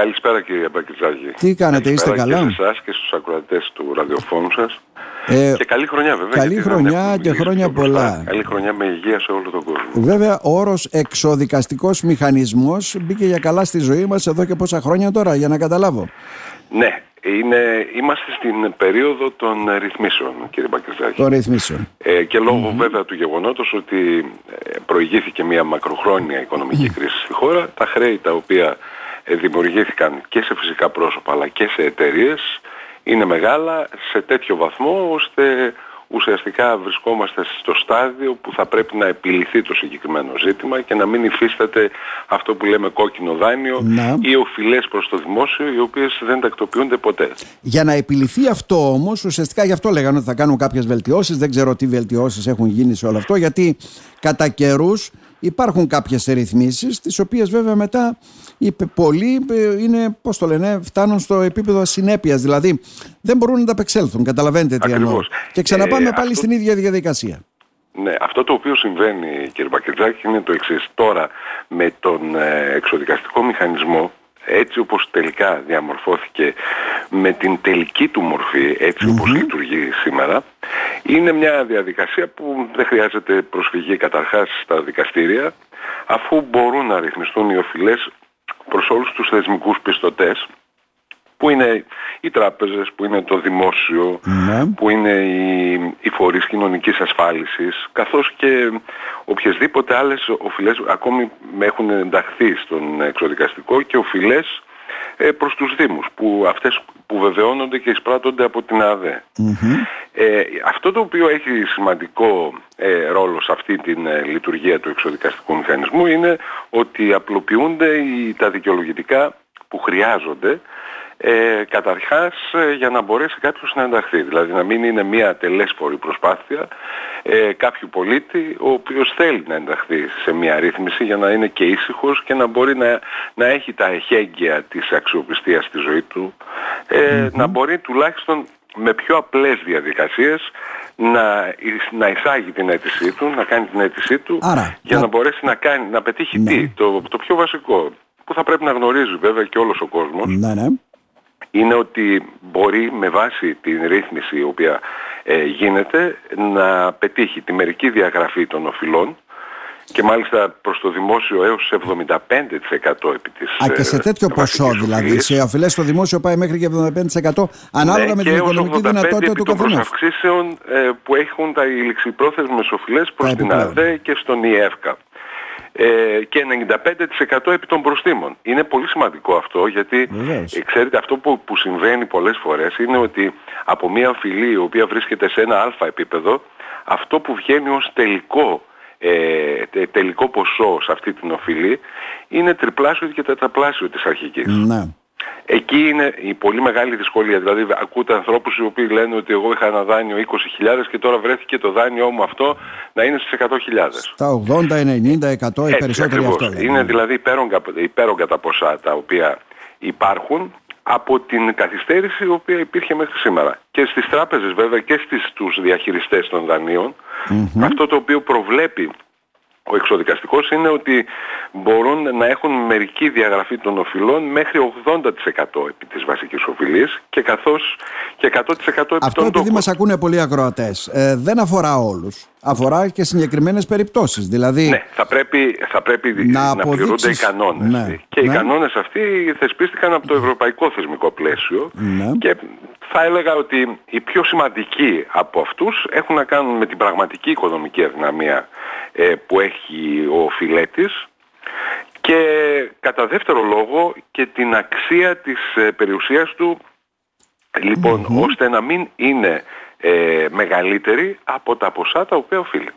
Καλησπέρα κύριε Μπακητζάκη. Τι κάνετε, είστε καλά; Και σε εσάς και στους ακροατές του ραδιοφώνου σας. Ε, και καλή χρονιά βέβαια. Καλή χρονιά και χρόνια πολλά. Καλή χρονιά με υγεία σε όλο τον κόσμο. Βέβαια ο όρος εξοδικαστικός μηχανισμός μπήκε για καλά στη ζωή μας εδώ και πόσα χρόνια τώρα για να καταλάβω. Ναι, είναι, είμαστε στην περίοδο των ρυθμίσεων, κύριε Μπακρυζάκη. Των ρυθμίσεων. Ε, και λογω βέβαια του γεγονότος ότι ε, προηγήθηκε μια μακροχρόνια οικονομική κρίση στη χώρα, τα χρέη τα οποία ε, δημιουργήθηκαν και σε φυσικά πρόσωπα αλλά και σε εταιρείες είναι μεγάλα σε τέτοιο βαθμό ώστε ουσιαστικά βρισκόμαστε στο στάδιο που θα πρέπει να επιληθεί το συγκεκριμένο ζήτημα και να μην υφίσταται αυτό που λέμε κόκκινο δάνειο ναι. ή οφειλές προς το δημόσιο οι οποίες δεν τακτοποιούνται ποτέ. Για να επιληθεί αυτό όμως, ουσιαστικά γι' αυτό λέγανε ότι θα κάνουν κάποιες βελτιώσεις, δεν ξέρω τι βελτιώσεις έχουν γίνει σε όλο αυτό, γιατί κατά καιρούς υπάρχουν κάποιες ρυθμίσεις, τις οποίες βέβαια μετά είπε, πολλοί ε, είναι, πώς το λένε, φτάνουν στο επίπεδο ασυνέπειας, δηλαδή δεν μπορούν να τα απεξέλθουν, καταλαβαίνετε τι εννοώ. Και ξαναπάμε ε, πάλι στην ίδια διαδικασία. Ναι, αυτό το οποίο συμβαίνει κύριε Μπακετζάκη είναι το εξής. Τώρα με τον ε, εξοδικαστικό μηχανισμό έτσι όπως τελικά διαμορφώθηκε με την τελική του μορφή έτσι όπως λειτουργεί σήμερα είναι μια διαδικασία που δεν χρειάζεται προσφυγή καταρχάς στα δικαστήρια αφού μπορούν να ρυθμιστούν οι οφειλές προς όλους τους θεσμικούς πιστωτές που είναι οι τράπεζες, που είναι το δημόσιο, ναι. που είναι οι, οι φορείς κοινωνικής ασφάλισης, καθώς και οποιασδήποτε άλλες οφειλές ακόμη με έχουν ενταχθεί στον εξοδικαστικό και οφειλές ε, προς τους Δήμους, που αυτές που βεβαιώνονται και εισπράττονται από την ΑΔΕ. Ε, αυτό το οποίο έχει σημαντικό ε, ρόλο σε αυτή τη ε, λειτουργία του εξοδικαστικού μηχανισμού είναι ότι απλοποιούνται οι, τα δικαιολογητικά που χρειάζονται ε, καταρχάς ε, για να μπορέσει κάποιος να ενταχθεί. Δηλαδή να μην είναι μια τελέσφορη προσπάθεια ε, κάποιου πολίτη ο οποίος θέλει να ενταχθεί σε μια ρύθμιση για να είναι και ήσυχος και να μπορεί να, να έχει τα εχέγγυα της αξιοπιστίας στη ζωή του ε, να μπορεί τουλάχιστον με πιο απλές διαδικασίες να, να εισάγει την αίτησή του, να κάνει την αίτησή του για να μπορέσει να, κάνει, να πετύχει ναι. τι, το, το πιο βασικό που θα πρέπει να γνωρίζει βέβαια και όλος ο κόσμος ναι, ναι είναι ότι μπορεί με βάση την ρύθμιση η οποία ε, γίνεται να πετύχει τη μερική διαγραφή των οφειλών και μάλιστα προς το δημόσιο έως 75% επί της Α, και σε ε, τέτοιο ποσό δηλαδή. Σε οφειλές στο δημόσιο πάει μέχρι και 75% ανάλογα ναι, με την οικονομική δυνατότητα του καθενός. Και αυξήσεων ε, που έχουν τα ηλιξιπρόθεσμες οφειλές προς την ΑΔΕ και στον ΙΕΦΚΑ ε, και 95% επί των προστήμων. Είναι πολύ σημαντικό αυτό γιατί ε, ξέρετε αυτό που, που συμβαίνει πολλές φορές είναι ότι από μια φυλή η οποία βρίσκεται σε ένα α επίπεδο αυτό που βγαίνει ως τελικό ε, τελικό ποσό σε αυτή την οφειλή είναι τριπλάσιο και τετραπλάσιο της αρχικής. Ναι. Εκεί είναι η πολύ μεγάλη δυσκολία. Δηλαδή ακούτε ανθρώπους οι οποίοι λένε ότι εγώ είχα ένα δάνειο 20.000 και τώρα βρέθηκε το δάνειό μου αυτό να είναι στις 100.000. Στα 80, 90, 100 ή περισσότερο αυτό. Είναι δηλαδή υπέρογκα, υπέρογκα τα ποσά τα οποία υπάρχουν από την καθυστέρηση η οποία υπήρχε μέχρι σήμερα. Και στις τράπεζες βέβαια και στις, στους διαχειριστές των δανείων αυτό το οποίο προβλέπει ο εξοδικαστικός είναι ότι μπορούν να έχουν μερική διαγραφή των οφειλών μέχρι 80% επί της βασικής οφειλής και καθώς και 100% επί Αυτό των επειδή μας ακούνε πολλοί ακροατές, ε, δεν αφορά όλους. Αφορά και συγκεκριμένες περιπτώσεις. Δηλαδή, ναι, θα πρέπει, θα πρέπει να, να πληρούνται οι κανόνες. Ναι, και ναι. οι κανόνες αυτοί θεσπίστηκαν από το ευρωπαϊκό θεσμικό πλαίσιο ναι. και θα έλεγα ότι οι πιο σημαντικοί από αυτούς έχουν να κάνουν με την πραγματική οικονομική αδυναμία ε, που έχει ο φιλέτης και κατά δεύτερο λόγο και την αξία της ε, περιουσίας του λοιπόν ώστε να μην είναι ε, μεγαλύτερη από τα ποσά τα οποία οφείλει.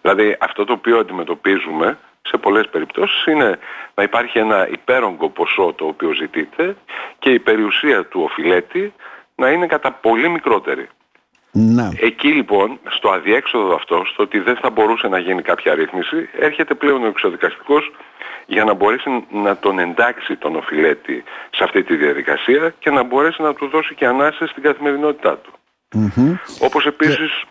Δηλαδή αυτό το οποίο αντιμετωπίζουμε σε πολλές περιπτώσεις είναι να υπάρχει ένα υπέρογκο ποσό το οποίο ζητείται και η περιουσία του οφειλέτη να είναι κατά πολύ μικρότερη. Να. Εκεί λοιπόν, στο αδιέξοδο αυτό, στο ότι δεν θα μπορούσε να γίνει κάποια ρύθμιση, έρχεται πλέον ο εξοδικαστικός για να μπορέσει να τον εντάξει τον οφειλέτη σε αυτή τη διαδικασία και να μπορέσει να του δώσει και ανάσες στην καθημερινότητά του. Mm Όπως επίσης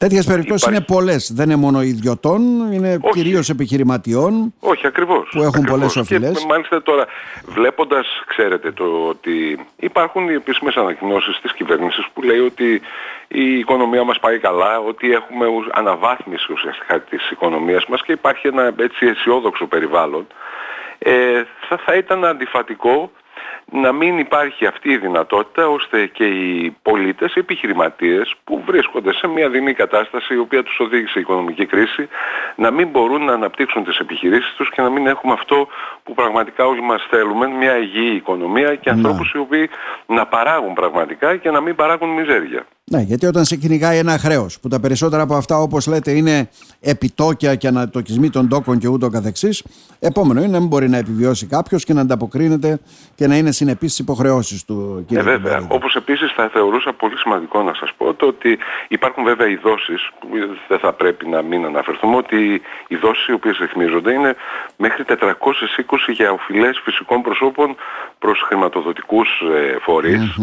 Τέτοιες περιπτώσεις είναι πολλές. Δεν είναι μόνο ιδιωτών, είναι κυρίως επιχειρηματιών. Όχι, ακριβώς. Που έχουν πολλές οφειλές. Μάλιστα τώρα, βλέποντας, ξέρετε, το ότι υπάρχουν οι επίσημες ανακοινώσεις της κυβέρνησης που λέει ότι η οικονομία μας πάει καλά, ότι έχουμε αναβάθμιση ουσιαστικά της οικονομίας μας και υπάρχει ένα έτσι αισιόδοξο περιβάλλον. Ε, θα, θα ήταν αντιφατικό να μην υπάρχει αυτή η δυνατότητα ώστε και οι πολίτες, οι επιχειρηματίες που βρίσκονται σε μια δινή κατάσταση η οποία τους οδήγησε η οικονομική κρίση να μην μπορούν να αναπτύξουν τις επιχειρήσεις τους και να μην έχουμε αυτό που πραγματικά όλοι μας θέλουμε, μια υγιή οικονομία και ναι. ανθρώπους οι οποίοι να παράγουν πραγματικά και να μην παράγουν μιζέρια. Ναι, γιατί όταν σε κυνηγάει ένα χρέος, που τα περισσότερα από αυτά, όπως λέτε, είναι επιτόκια και ανατοκισμοί των τόκων και ούτω καθεξής, επόμενο είναι να μην μπορεί να επιβιώσει κάποιος και να ανταποκρίνεται και να είναι συνεπής στις υποχρεώσεις του, κύριε Ε, βέβαια. Όπως επίσης θα θεωρούσα πολύ σημαντικό να σας πω το ότι υπάρχουν βέβαια οι δόσεις, που δεν θα πρέπει να μην αναφερθούμε, ότι οι δόσεις οι οποίες ρυθμίζονται είναι μέχρι 420 για οφειλές φυσικών προσώπων προς χρηματοδοτικούς ε, φορείς.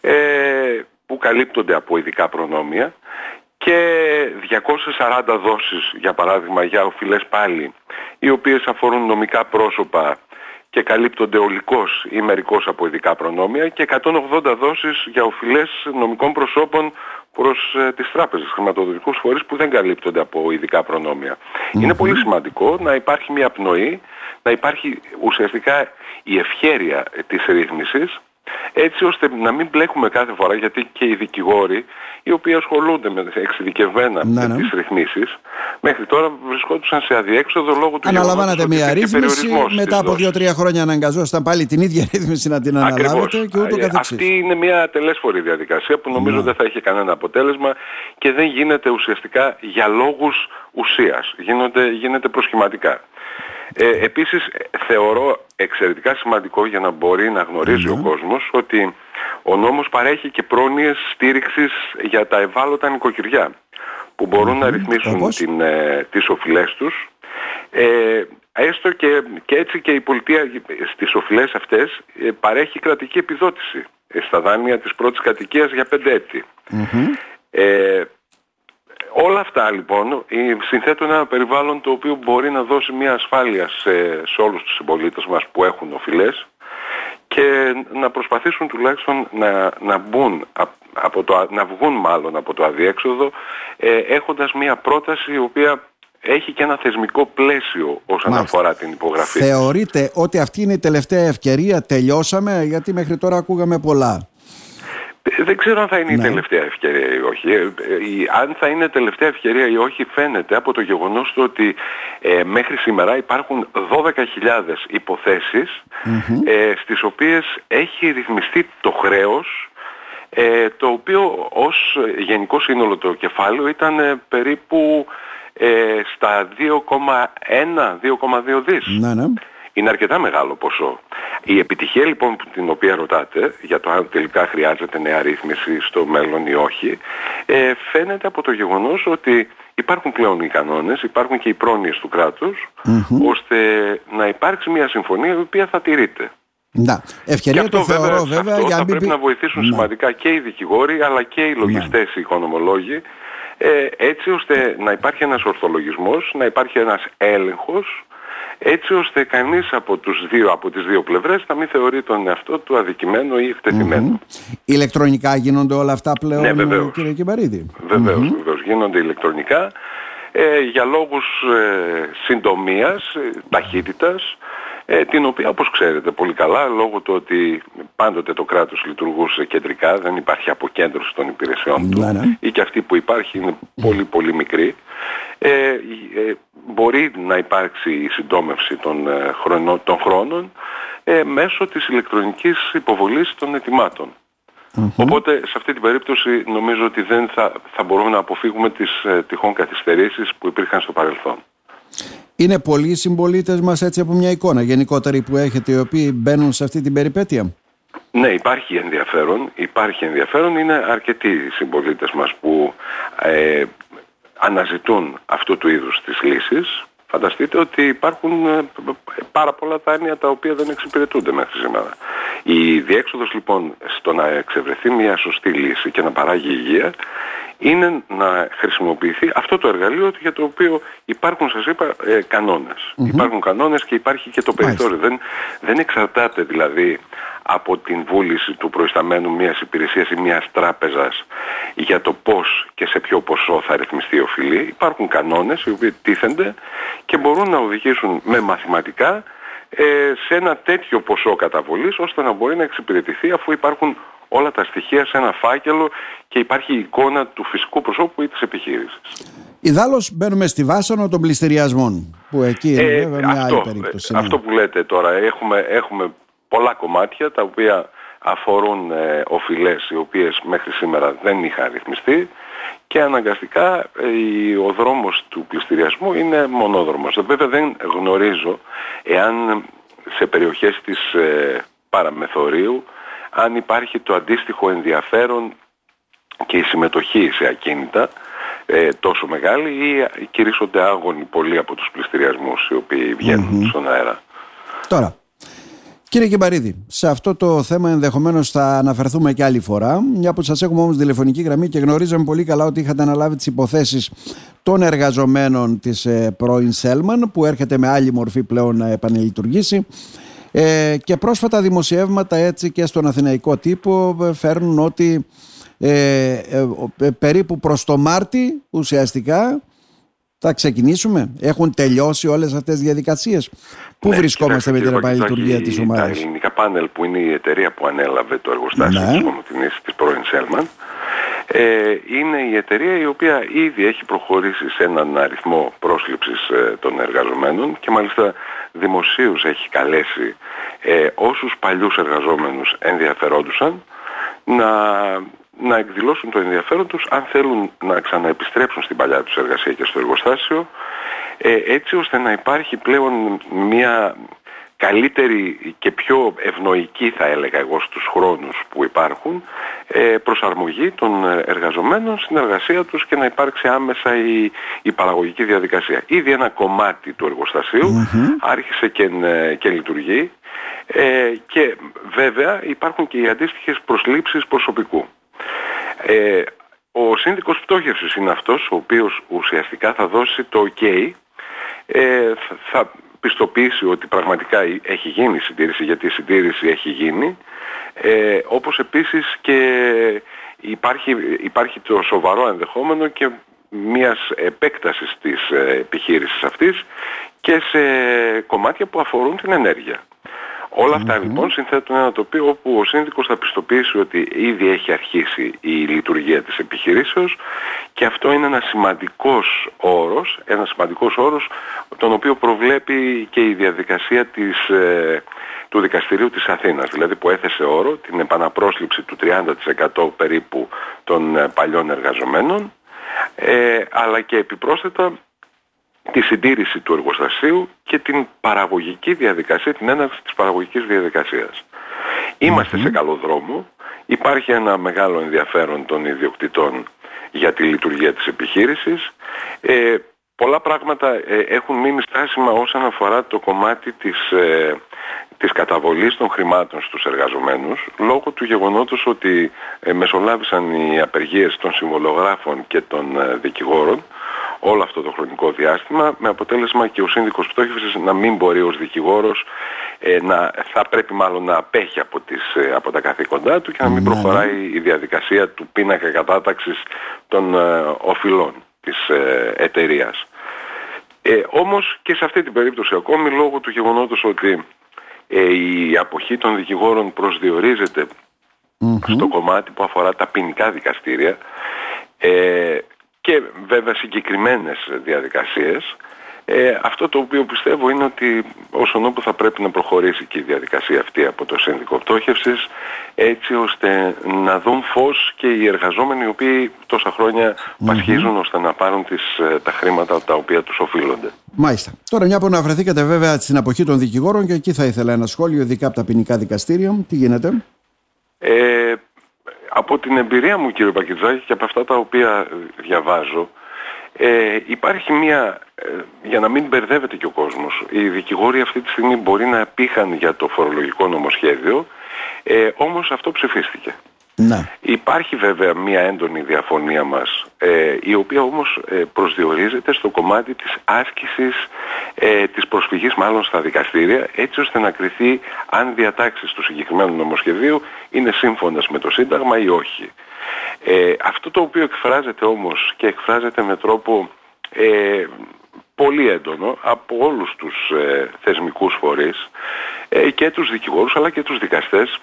Ε, που καλύπτονται από ειδικά προνόμια και 240 δόσεις για παράδειγμα για οφειλές πάλι οι οποίες αφορούν νομικά πρόσωπα και καλύπτονται ολικώς ή μερικώς από ειδικά προνόμια και 180 δόσεις για οφειλές νομικών προσώπων προς ε, τις τράπεζες, χρηματοδοτικούς φορείς που δεν καλύπτονται από ειδικά Είναι πολύ σημαντικό να υπάρχει μια πνοή, να υπάρχει ουσιαστικά η ευχέρεια της ρύθμισης έτσι ώστε να μην μπλέκουμε κάθε φορά γιατί και οι δικηγόροι οι οποίοι ασχολούνται με εξειδικευμένα ναι, με ναι. τις ρυθμίσεις μέχρι τώρα βρισκόντουσαν σε αδιέξοδο λόγω του Αναλαμβάνατε μια ρύθμιση, μετά από δύο-τρία χρόνια αναγκαζόσασταν πάλι την ίδια ρύθμιση να την αναλάβετε και ούτω καθεξής. Αυτή είναι μια τελέσφορη διαδικασία που νομίζω ναι. δεν θα έχει κανένα αποτέλεσμα και δεν γίνεται ουσιαστικά για λόγους ουσίας, γίνεται, γίνεται προσχηματικά. Ε, επίσης θεωρώ εξαιρετικά σημαντικό για να μπορεί να γνωριζει ο κόσμος ότι ο νόμος παρέχει και πρόνοιες στήριξης για τα ευάλωτα νοικοκυριά που μπορουν να ρυθμίσουν την, ε, τις οφειλές τους. Ε, έστω και, και έτσι και η πολιτεία στις οφειλές αυτές ε, παρέχει κρατική επιδότηση στα δάνεια της πρώτης κατοικίας για πέντε έτη. Ε, Όλα αυτά λοιπόν συνθέτουν ένα περιβάλλον το οποίο μπορεί να δώσει μια ασφάλεια σε, σε όλους τους συμπολίτες μας που έχουν οφειλές και να προσπαθήσουν τουλάχιστον να, να, μπουν από το, να βγουν μάλλον από το αδιέξοδο ε, έχοντας μια πρόταση η οποία έχει και ένα θεσμικό πλαίσιο όσον αφορά την υπογραφή. Θεωρείτε ότι αυτή είναι η τελευταία ευκαιρία, τελειώσαμε, γιατί μέχρι τώρα ακούγαμε πολλά. Δεν ξέρω αν θα είναι η ναι. τελευταία ευκαιρία ή όχι. Ε, ε, αν θα είναι τελευταία ευκαιρία ή όχι φαίνεται από το γεγονός ότι ε, μέχρι σήμερα υπάρχουν 12.000 υποθέσεις ε, στις οποίες έχει ρυθμιστεί το χρέος το οποίο ως γενικό σύνολο το κεφάλαιο ήταν περίπου στα 2,1-2,2 δις. Ναι, ναι είναι αρκετά μεγάλο ποσό. Η επιτυχία λοιπόν την οποία ρωτάτε για το αν τελικά χρειάζεται νέα ρύθμιση στο μέλλον ή όχι ε, φαίνεται από το γεγονός ότι υπάρχουν πλέον οι κανόνες, υπάρχουν και οι πρόνοιες του κρατους ώστε να υπάρξει μια συμφωνία η οποία θα τηρείται. Να, ευκαιρία και αυτό, το θεωρώ βέβαια, βέβαια αυτό θα πρέπει να βοηθήσουν να. σημαντικά και οι δικηγόροι αλλά και οι λογιστές, οι οικονομολόγοι ε, έτσι ώστε να υπάρχει ένας ορθολογισμός, να υπάρχει ένας έλεγχος έτσι ώστε κανείς από, τους δύο, από τις δύο πλευρές να μην θεωρεί τον εαυτό του αδικημένο ή εκτεθειμένο. Ηλεκτρονικά γίνονται όλα αυτά πλέον ναι, βεβαίως. κύριε Κιμπαρίδη; Βεβαίως, mm-hmm. βεβαίως γίνονται ηλεκτρονικά ε, για λόγους ε, συντομίας, ε, ταχύτητας ε, την οποία όπως ξέρετε πολύ καλά λόγω του ότι πάντοτε το κράτος λειτουργούσε κεντρικά δεν υπάρχει αποκέντρωση των υπηρεσιών του ναι. ή και αυτή που υπάρχει είναι πολύ πολύ μικρή ε, ε, μπορεί να υπάρξει η συντόμευση των, ε, χρονο, των χρόνων ε, μέσω της ηλεκτρονικής υποβολής των ετοιμάτων. Οπότε σε αυτή την περίπτωση νομίζω ότι δεν θα, θα μπορούμε να αποφύγουμε τις ε, τυχόν καθυστερήσεις που υπήρχαν στο παρελθόν. Είναι πολλοί οι συμπολίτες μας έτσι από μια εικόνα γενικότερη που έχετε, οι οποίοι μπαίνουν σε αυτή την περιπέτεια; Ναι, υπάρχει ενδιαφέρον. Υπάρχει ενδιαφέρον. Είναι αρκετοί οι συμπολίτες μας που ε, αναζητούν αυτού του είδους τις λύσεις. Φανταστείτε ότι υπάρχουν ε, πάρα πολλά δάνεια τα οποία δεν εξυπηρετούνται μέχρι σήμερα. Η διέξοδος λοιπόν στο να εξευρεθεί μια σωστή λύση και να παράγει υγεία είναι να χρησιμοποιηθεί αυτό το εργαλείο για το οποίο υπάρχουν, σας είπα, ε, κανονες Υπάρχουν κανόνες και υπάρχει και το περιθώριο. Δεν, δεν εξαρτάται δηλαδή από την βούληση του προϊσταμένου μιας υπηρεσίας ή μιας τράπεζας για το πώς και σε ποιο ποσό θα ρυθμιστεί ο φιλή. Υπάρχουν κανόνες οι οποίοι τίθενται και μπορούν να οδηγήσουν με μαθηματικά ε, σε ένα τέτοιο ποσό καταβολής ώστε να μπορεί να εξυπηρετηθεί αφού υπάρχουν όλα τα στοιχεία σε ένα φάκελο και υπάρχει η εικόνα του φυσικού προσώπου ή της επιχείρησης. Ιδάλλως μπαίνουμε στη βάσανο των πληστηριασμών που εκεί είναι ε, βέβαια μια αυτό, άλλη περίπτωση. Ναι. Αυτό που λέτε τώρα έχουμε, έχουμε πολλά κομμάτια τα οποία αφορούν ε, οφειλές οι οποίες μέχρι σήμερα δεν είχαν ρυθμιστεί και αναγκαστικά ε, ο δρόμος του πληστηριασμού είναι μονόδρομος. Βέβαια δεν γνωρίζω εάν σε περιοχές της ε, παραμεθορίου αν υπάρχει το αντίστοιχο ενδιαφέρον και η συμμετοχή σε ακίνητα ε, τόσο μεγάλη ή κηρύσσονται άγωνοι πολλοί από τους πληστηριασμούς οι οποίοι στον αέρα. Τώρα, Κύριε Κεμπαρίδη, σε αυτό το θέμα ενδεχομένως θα αναφερθούμε και άλλη φορά. Μια που σας έχουμε όμως τηλεφωνική γραμμή και γνωρίζαμε πολύ καλά ότι είχατε αναλάβει τις υποθέσεις των εργαζομένων της ε, πρώην Σέλμαν, που έρχεται με άλλη μορφή πλέον να επανελειτουργήσει. Ε, και πρόσφατα δημοσιεύματα έτσι και στον Αθηναϊκό τύπο ε, φέρνουν ότι ε, ε, περίπου προς το Μάρτι ουσιαστικά θα ξεκινήσουμε. Έχουν τελειώσει όλες αυτές τις διαδικασίες. Πού ναι, βρισκόμαστε με την επανειλειτουργία της ομάδας; Τα ελληνικά πάνελ που είναι η εταιρεία που ανέλαβε το εργοστάσιο ναι. της Ομοτινής της πρώην Σέλμαν ε, είναι η εταιρεία η οποία ήδη έχει προχωρήσει σε έναν αριθμό πρόσληψης ε, των εργαζομένων και μάλιστα δημοσίως έχει καλέσει ε, όσους παλιούς εργαζόμενους ενδιαφερόντουσαν να, να εκδηλώσουν το ενδιαφέρον τους αν θέλουν να ξαναεπιστρέψουν στην παλιά τους εργασία και στο εργοστάσιο ε, έτσι ώστε να υπάρχει πλέον μια καλύτερη και πιο ευνοϊκή θα έλεγα εγώ στους χρόνους που υπάρχουν ε, προσαρμογή των εργαζομένων στην εργασία τους και να υπάρξει άμεσα η, η παραγωγική διαδικασία. Ήδη ένα κομμάτι του εργοστασιου άρχισε και, ε, και λειτουργεί ε, και βέβαια υπάρχουν και οι αντίστοιχες προσλήψεις προσωπικού. Ε, ο σύνδικος πτώχευσης είναι αυτός ο οποίος ουσιαστικά θα δώσει το OK ε, θα πιστοποιήσει ότι πραγματικά έχει γίνει η συντήρηση, γιατί η συντήρηση έχει γίνει, ε, όπως επίσης και υπάρχει, υπάρχει το σοβαρό ενδεχόμενο και μιας επέκτασης της ε, επιχείρησης αυτής και σε κομμάτια που αφορούν την ενέργεια. Όλα αυτά λοιπόν συνθέτουν ένα τοπίο όπου ο σύνδικος θα πιστοποιήσει ότι ήδη έχει αρχίσει η λειτουργία της επιχειρήσεως και αυτό είναι ένας σημαντικός όρος, ένας σημαντικός όρος τον οποίο προβλέπει και η διαδικασία της, ε, του Δικαστηρίου της Αθήνας, δηλαδή που έθεσε όρο την επαναπρόσληψη του 30% περίπου των ε, παλιών εργαζομένων ε, αλλά και επιπρόσθετα τη συντήρηση του εργοστασίου και την παραγωγική διαδικασία, την έναρξη της παραγωγικής διαδικασίας. σε καλό δρόμο, υπάρχει ένα μεγάλο ενδιαφέρον των ιδιοκτητών για τη λειτουργία της επιχείρησης. Ε, πολλά πράγματα ε, έχουν μείνει στάσιμα όσον αφορά το κομμάτι της, ε, της καταβολής των χρημάτων στους εργαζομένους λόγω του γεγονότος ότι ε, μεσολάβησαν οι απεργίες των συμβολογράφων και των ε, δικηγόρων όλο αυτό το χρονικό διάστημα με αποτέλεσμα και ο σύνδικος πτώχευσης να μην μπορεί ως δικηγόρος ε, να, θα πρέπει μάλλον να απέχει από, τις, ε, από τα καθήκοντά του και να μην ναι, ναι. προχωράει η διαδικασία του πίνακα κατάταξης των ε, οφειλών της ε, εταιρείας. Ε, όμως και σε αυτή την περίπτωση ακόμη λόγω του γεγονότος ότι η αποχή των δικηγόρων στο κομμάτι που αφορά τα ποινικά δικαστήρια και βέβαια συγκεκριμένες διαδικασίες. Ε, αυτό το οποίο πιστεύω είναι ότι όσον όπου θα πρέπει να προχωρήσει και η διαδικασία αυτή από το Σύνδικο Πτώχευσης έτσι ώστε να δουν φως και οι εργαζόμενοι οι οποίοι τόσα χρόνια πασχίζουν ώστε να πάρουν τις, ε, τα χρήματα τα οποία τους οφείλονται. Μάλιστα. Τώρα μια που αναφερθήκατε βέβαια στην αποχή των δικηγόρων και εκεί θα ήθελα ένα σχόλιο ειδικά από τα ποινικά δικαστήρια. Τι γίνεται; Ε, από την εμπειρία μου κύριε Πακιτζάκη και από αυτά τα οποία διαβάζω ε, υπάρχει μια, ε, για να μην μπερδεύεται και ο κόσμος, οι δικηγόροι αυτή τη στιγμή μπορεί να πήχαν για το φορολογικό νομοσχέδιο, ε, όμως αυτό ψηφίστηκε. Ναι. Υπάρχει βέβαια μια έντονη διαφωνία μας, ε, η οποία όμως ε, προσδιορίζεται στο κομμάτι της άσκησης ε, της προσφυγής μάλλον στα δικαστήρια, έτσι ώστε να κριθεί αν οι διατάξεις του συγκεκριμένου νομοσχεδίου είναι σύμφωνες με το Σύνταγμα ή όχι. Ε, αυτό το οποίο εκφράζεται όμως και εκφράζεται με τρόπο ε, πολύ έντονο από όλους τους ε, θεσμικούς φορείς ε, και τους δικηγόρους αλλά και τους δικαστές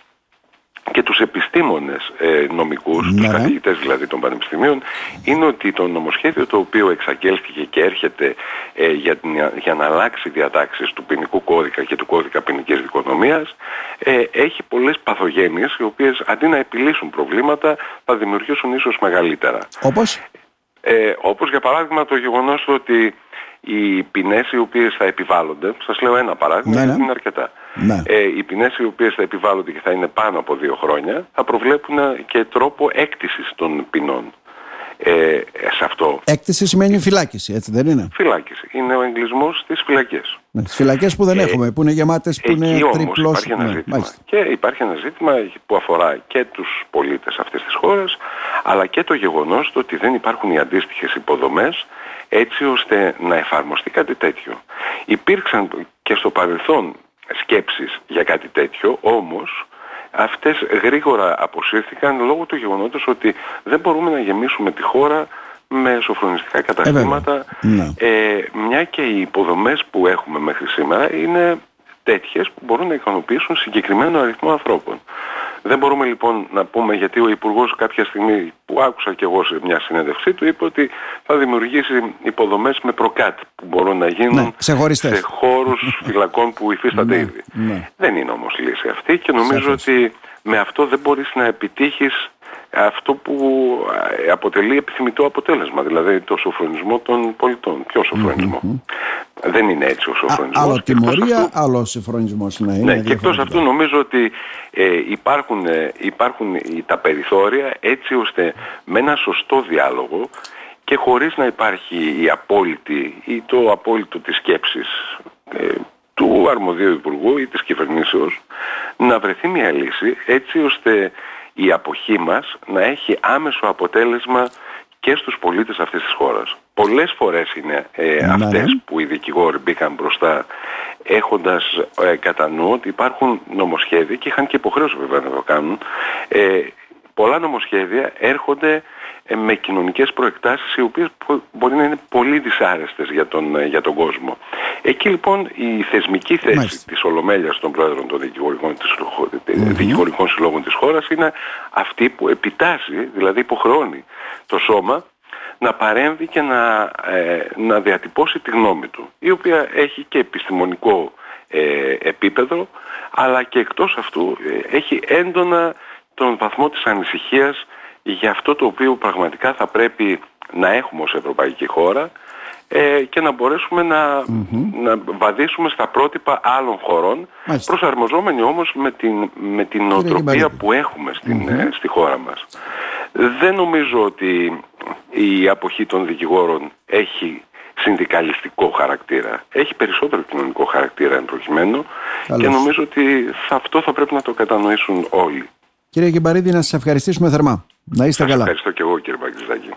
και τους επιστήμονες ε, νομικούς, Ναι. τους καθηγητές δηλαδή των πανεπιστημίων, είναι ότι το νομοσχέδιο το οποίο εξαγγέλθηκε και έρχεται ε, για, την- για να αλλάξει διατάξεις του ποινικού κώδικα και του κώδικα ποινικής δικονομίας ε, έχει πολλές παθογένειες οι οποίες αντί να επιλύσουν προβλήματα θα δημιουργήσουν ίσως μεγαλύτερα. Όπως; Ε, όπως για παράδειγμα το γεγονός ότι οι ποινές οι οποίες θα επιβάλλονται, σας λέω ένα παράδειγμα, Ναι, ναι. γιατί είναι αρκετά. Ναι. Ε, οι ποινές οι οποίες θα επιβάλλονται και θα είναι πάνω από δύο χρόνια, θα προβλέπουν και τρόπο έκτησης των ποινών. Ε, σε αυτό Έκτηση σημαίνει φυλάκιση, έτσι δεν είναι; φυλάκιση. Είναι ο εγκλισμός στις φυλακές. Ναι. Τις φυλακές που δεν Ε, έχουμε, που είναι γεμάτες, που είναι Εκεί όμως τριπλός. υπάρχει ένα ναι, ζήτημα. μάλιστα. Και υπάρχει ένα ζήτημα που αφορά και τους πολίτες αυτής της χώρας, αλλά και το γεγονός το ότι δεν υπάρχουν οι αντίστοιχες υποδομές έτσι ώστε να εφαρμοστεί κάτι τέτοιο. Υπήρξαν και στο παρελθόν σκέψεις για κάτι τέτοιο, όμως αυτές γρήγορα αποσύρθηκαν λόγω του γεγονότος ότι δεν μπορούμε να γεμίσουμε τη χώρα με σοφρονιστικά καταστήματα Ναι. ε, μια και οι υποδομές που έχουμε μέχρι σήμερα είναι τέτοιες που μπορούν να ικανοποιήσουν συγκεκριμένο αριθμό ανθρώπων. Δεν μπορούμε λοιπόν να πούμε γιατί ο Υπουργός κάποια στιγμή που άκουσα και εγώ σε μια συνέντευξή του είπε ότι θα δημιουργήσει υποδομές με προκάτ που μπορούν να γίνουν Ναι, ξεχωριστές. σε χώρους φυλακών που υφίστανται Ναι, ήδη. ναι. Δεν είναι όμως λύση αυτή και νομίζω Σαφώς. ότι με αυτό δεν μπορείς να επιτύχεις αυτό που ε, αποτελεί επιθυμητό αποτέλεσμα, δηλαδή το σοφρονισμό των πολιτών. Ποιο σοφρονισμό; Δεν είναι έτσι ο Α, σοφρονισμός. άλλο Και εκτός τιμωρία, αυτού- άλλο συμφρονισμός να είναι. ναι, και εκτός διαφορετικά. αυτού νομίζω ότι ε, υπάρχουν, ε, υπάρχουν οι- τα περιθώρια έτσι ώστε με ένα σωστό διάλογο και χωρίς να υπάρχει η απόλυτη ή το απόλυτο της σκέψης ε, του αρμοδίου υπουργού ή της κυβερνήσεως να βρεθεί μια λύση έτσι ώστε η αποχή μας να έχει άμεσο αποτέλεσμα και στους πολίτες αυτής της χώρας. Πολλές φορές είναι ε, Ναι, αυτές ναι. που οι δικηγόροι μπήκαν μπροστά έχοντας ε, κατά νου ότι υπάρχουν νομοσχέδια και είχαν και υποχρέωση βέβαια να το κάνουν ε, πολλά νομοσχέδια έρχονται ε, με κοινωνικές προεκτάσεις οι οποίες μπο- μπορεί να είναι πολύ δυσάρεστες για τον, ε, για τον κόσμο. Εκεί λοιπόν η θεσμική θέση Μάλιστα. της Ολομέλειας των Πρόεδρων των δικηγορικών, της, χω- ε, δικηγορικών συλλόγων της χώρας είναι αυτή που επιτάσσει, δηλαδή υποχρεώνει το σώμα να παρέμβει και να, ε, να διατυπώσει τη γνώμη του, η οποία έχει και επιστημονικό ε, επίπεδο, αλλά και εκτός αυτού ε, έχει έντονα τον βαθμό της ανησυχίας για αυτό το οποίο πραγματικά θα πρέπει να έχουμε ως ευρωπαϊκή χώρα ε, και να μπορέσουμε να, να βαδίσουμε στα πρότυπα άλλων χωρών, Μάλιστα. προσαρμοζόμενοι όμως με την, με την νοοτροπία Γεμπαρίδη. που έχουμε στην, ε, στη χώρα μας. Δεν νομίζω ότι η αποχή των δικηγόρων έχει συνδικαλιστικό χαρακτήρα. Έχει περισσότερο κοινωνικό χαρακτήρα εν προκειμένου Καλώς. και νομίζω ότι θα- αυτό θα πρέπει να το κατανοήσουν όλοι. Κύριε Γεμπαρίδη, να σας ευχαριστήσουμε θερμά. Να είστε Σας καλά. ευχαριστώ και εγώ κύριε Παγκριστάκη.